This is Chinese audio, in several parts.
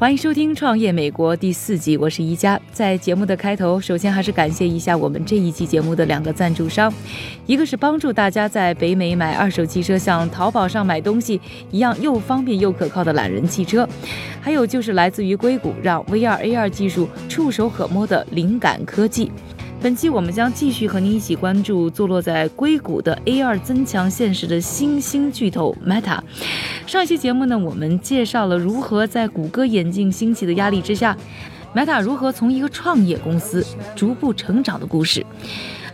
欢迎收听《创业美国》第四季，我是宜家。在节目的开头，首先还是感谢一下我们这一期节目的两个赞助商，一个是帮助大家在北美买二手汽车，像淘宝上买东西一样又方便又可靠的懒人汽车，还有就是来自于硅谷，让 VR、AR 技术触手可摸的灵感科技。本期我们将继续和您一起关注坐落在硅谷的 AR 增强现实的新兴巨头 Meta。上一期节目呢，我们介绍了如何在谷歌眼镜兴起的压力之下，Meta 如何从一个创业公司逐步成长的故事。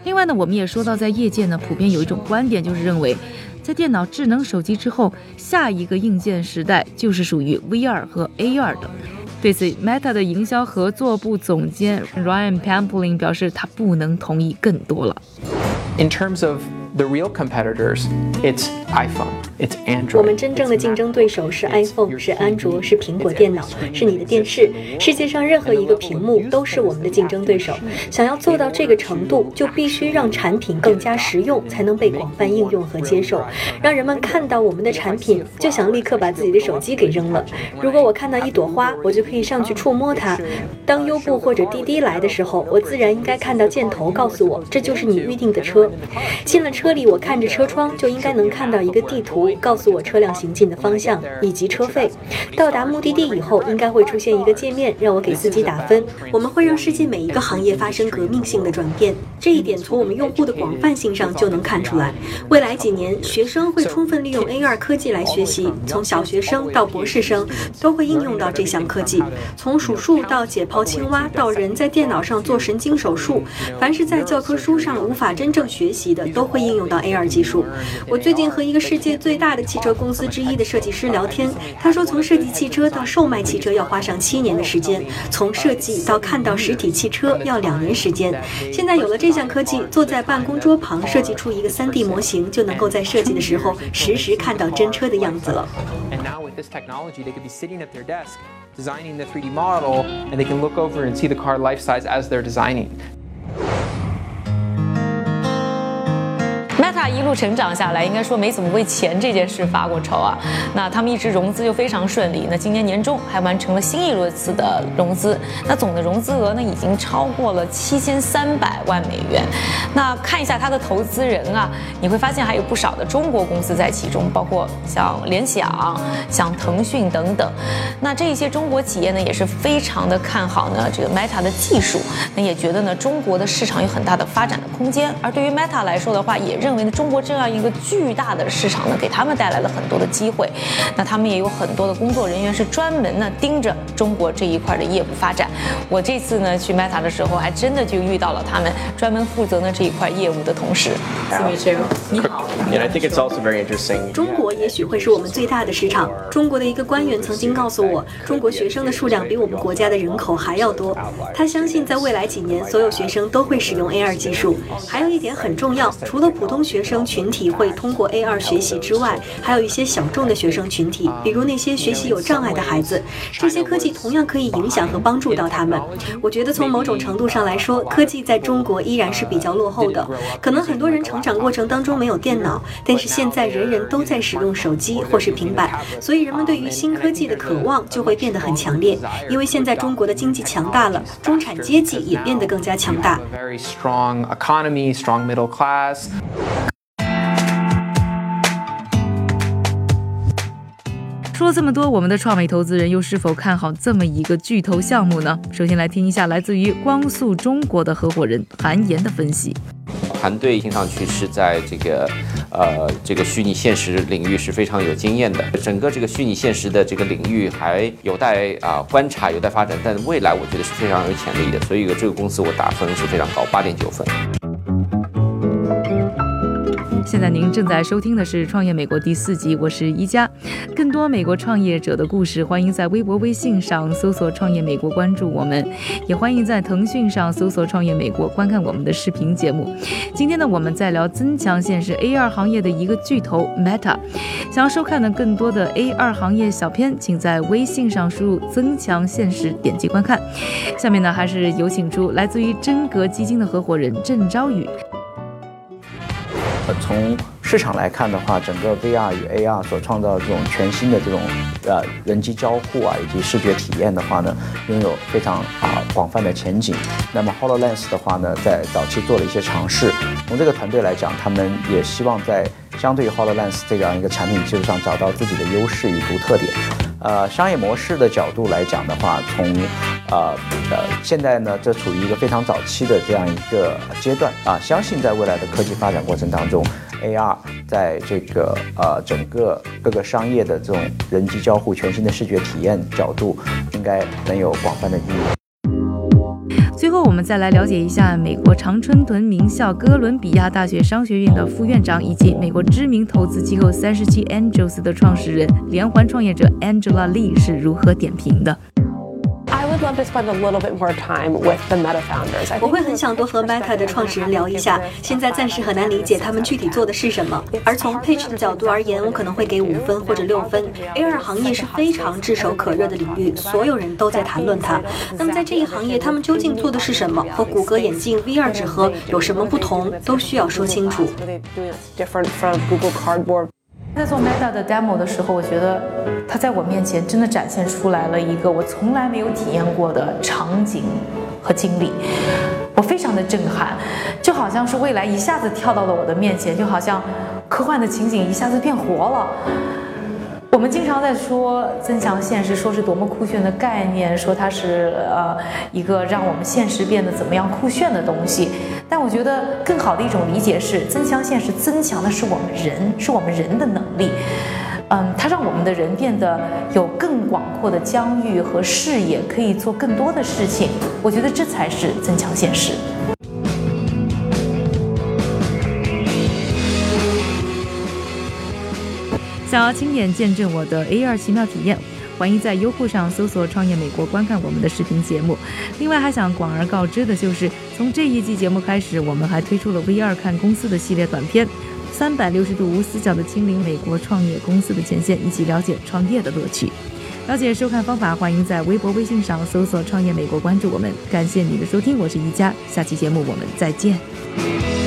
另外呢，我们也说到，在业界呢，普遍有一种观点，就是认为，在电脑、智能手机之后，下一个硬件时代就是属于 VR 和 AR 的。对此，Meta 的营销合作部总监 Ryan Pamplin 表示，他不能同意更多了。 In terms of the real competitors, it's iPhone, it's 我.们真正的竞争对手是 iPhone，是安卓，是苹果电脑，是你的电视。世界上任何一个屏幕都是我们的竞争对手。想要做到这个程度，就必须让产品更加实用，才能被广泛应用和接受。让人们看到我们的产品，就想立刻把自己的手机给扔了。如果我看到一朵花，我就可以上去触摸它。当优步或者滴滴来的时候，我自然应该看到箭头告诉我这就是你预定的车。进了车里，我看着车窗就应该能看到一个地图，告诉我车辆行进的方向以及车费。到达目的地以后，应该会出现一个界面，让我给司机打分。我们会让世界每一个行业发生革命性的转变，这一点从我们用户的广泛性上就能看出来。未来几年，学生会充分利用 AR 科技来学习，从小学生到博士生都会应用到这项科技。从数数到解剖青蛙，到人在电脑上做神经手术，凡是在教科书上无法真正学习的，都会应用到 AR 技术。我最近和一个世界最大的汽车公司之一的设计师聊天，他说从设计汽车到售卖汽车要花上七年的时间，从设计到看到实体汽车要两年时间。现在有了这项科技，坐在办公桌旁设计出一个 3D 模型，就能够在设计的时候实时看到真车的样子了。And now with this technology, they could be sitting at their desk designing the 3D model and they can look over and see the car life size as they're designing. Meta 一路成长下来，应该说没怎么为钱这件事发过愁啊。那他们一直融资就非常顺利，那今年年中还完成了新一轮次的融资，那总的融资额呢已经超过了七千三百万美元。那看一下它的投资人啊，你会发现还有不少的中国公司在其中，包括像联想、像腾讯等等。那这一些中国企业呢也是非常的看好呢这个 Meta 的技术，那也觉得呢中国的市场有很大的发展的空间。而对于 Meta 来说的话，也认为呢中国这样一个巨大的市场呢，给他们带来了很多的机会。那他们也有很多的工作人员是专门呢盯着中国这一块的业务发展。我这次呢去 Meta 的时候，还真的就遇到了他们专门负责呢这一块业务的同事。你好。And I think it's also very interesting. 中国也许会是我们最大的市场。中国的一个官员曾经告诉我，中国学生的数量比我们国家的人口还要多。他相信在未来几年，所有学生都会使用 AR 技术。还有一点很重要，除了普通学生生群体会通过 AR 学习之外，还有一些小众的学生群体，比如那些学习有障碍的孩子。这些科技同样可以影响和帮助到他们。我觉得从某种程度上来说，科技在中国依然是比较落后的。可能很多人成长过程当中没有电脑，但是现在人人都在使用手机或是平板，所以人们对于新科技的渴望就会变得很强烈。因为现在中国的经济强大了，中产阶级也变得更加强大。Very strong economy, strong middle class. 说了这么多，我们的创美投资人又是否看好这么一个巨头项目呢？首先来听一下来自于光速中国的合伙人韩岩的分析。团队听上去是在这个呃这个虚拟现实领域是非常有经验的。整个这个虚拟现实的这个领域还有待啊观察，有待发展，但未来我觉得是非常有潜力的。所以这个公司我打分是非常高，八点九分。现在您正在收听的是《创业美国》第四集，我是一加。更多美国创业者的故事，欢迎在微博、微信上搜索“创业美国”，关注我们；也欢迎在腾讯上搜索“创业美国”，观看我们的视频节目。今天呢，我们在聊增强现实 AR 行业的一个巨头 Meta。想要收看的更多的 AR 行业小片，请在微信上输入“增强现实”，点击观看。下面呢，还是有请出来自于真格基金的合伙人郑昭宇。从市场来看的话，整个 VR 与 AR 所创造的这种全新的这种呃人机交互啊，以及视觉体验的话呢，拥有非常啊广泛的前景。那么 Hololens 的话呢，在早期做了一些尝试。从这个团队来讲，他们也希望在相对于 Hololens 这样一个产品基础上，找到自己的优势与独特点。呃，商业模式的角度来讲的话，从呃呃现在呢，这处于一个非常早期的这样一个阶段啊，相信在未来的科技发展过程当中，AR 在这个呃整个各个商业的这种人机交互、全新的视觉体验角度，应该能有广泛的意义。最后，我们再来了解一下美国常春藤名校哥伦比亚大学商学院的副院长，以及美国知名投资机构三十七 Angels 的创始人、连环创业者 Angela Lee 是如何点评的。我会很想多和 Meta 的创始人聊一下，现在暂时很难理解他们具体做的是什么。而从 Pitch 的角度而言，我可能会给五分或者六分。AR 行业是非常炙手可热的领域，所有人都在谈论它。那么在这一行业，他们究竟做的是什么？和谷歌眼镜、VR 纸盒有什么不同？都需要说清楚。在做 Meta 的 demo 的时候，我觉得它在我面前真的展现出来了一个我从来没有体验过的场景和经历，我非常的震撼，就好像是未来一下子跳到了我的面前，就好像科幻的情景一下子变活了。我们经常在说增强现实，说是多么酷炫的概念，说它是呃一个让我们现实变得怎么样酷炫的东西。但我觉得更好的一种理解是，增强现实增强的是我们人，是我们人的能力。嗯，它让我们的人变得有更广阔的疆域和视野，可以做更多的事情。我觉得这才是增强现实。想要亲眼见证我的 AR 奇妙体验，欢迎在优酷上搜索“创业美国”观看我们的视频节目。另外，还想广而告之的就是，从这一季节目开始，我们还推出了 V 二看公司的系列短片，三百六十度无死角的亲临美国创业公司的前线，一起了解创业的乐趣。了解收看方法，欢迎在微博、微信上搜索“创业美国”，关注我们。感谢你的收听，我是宜佳，下期节目我们再见。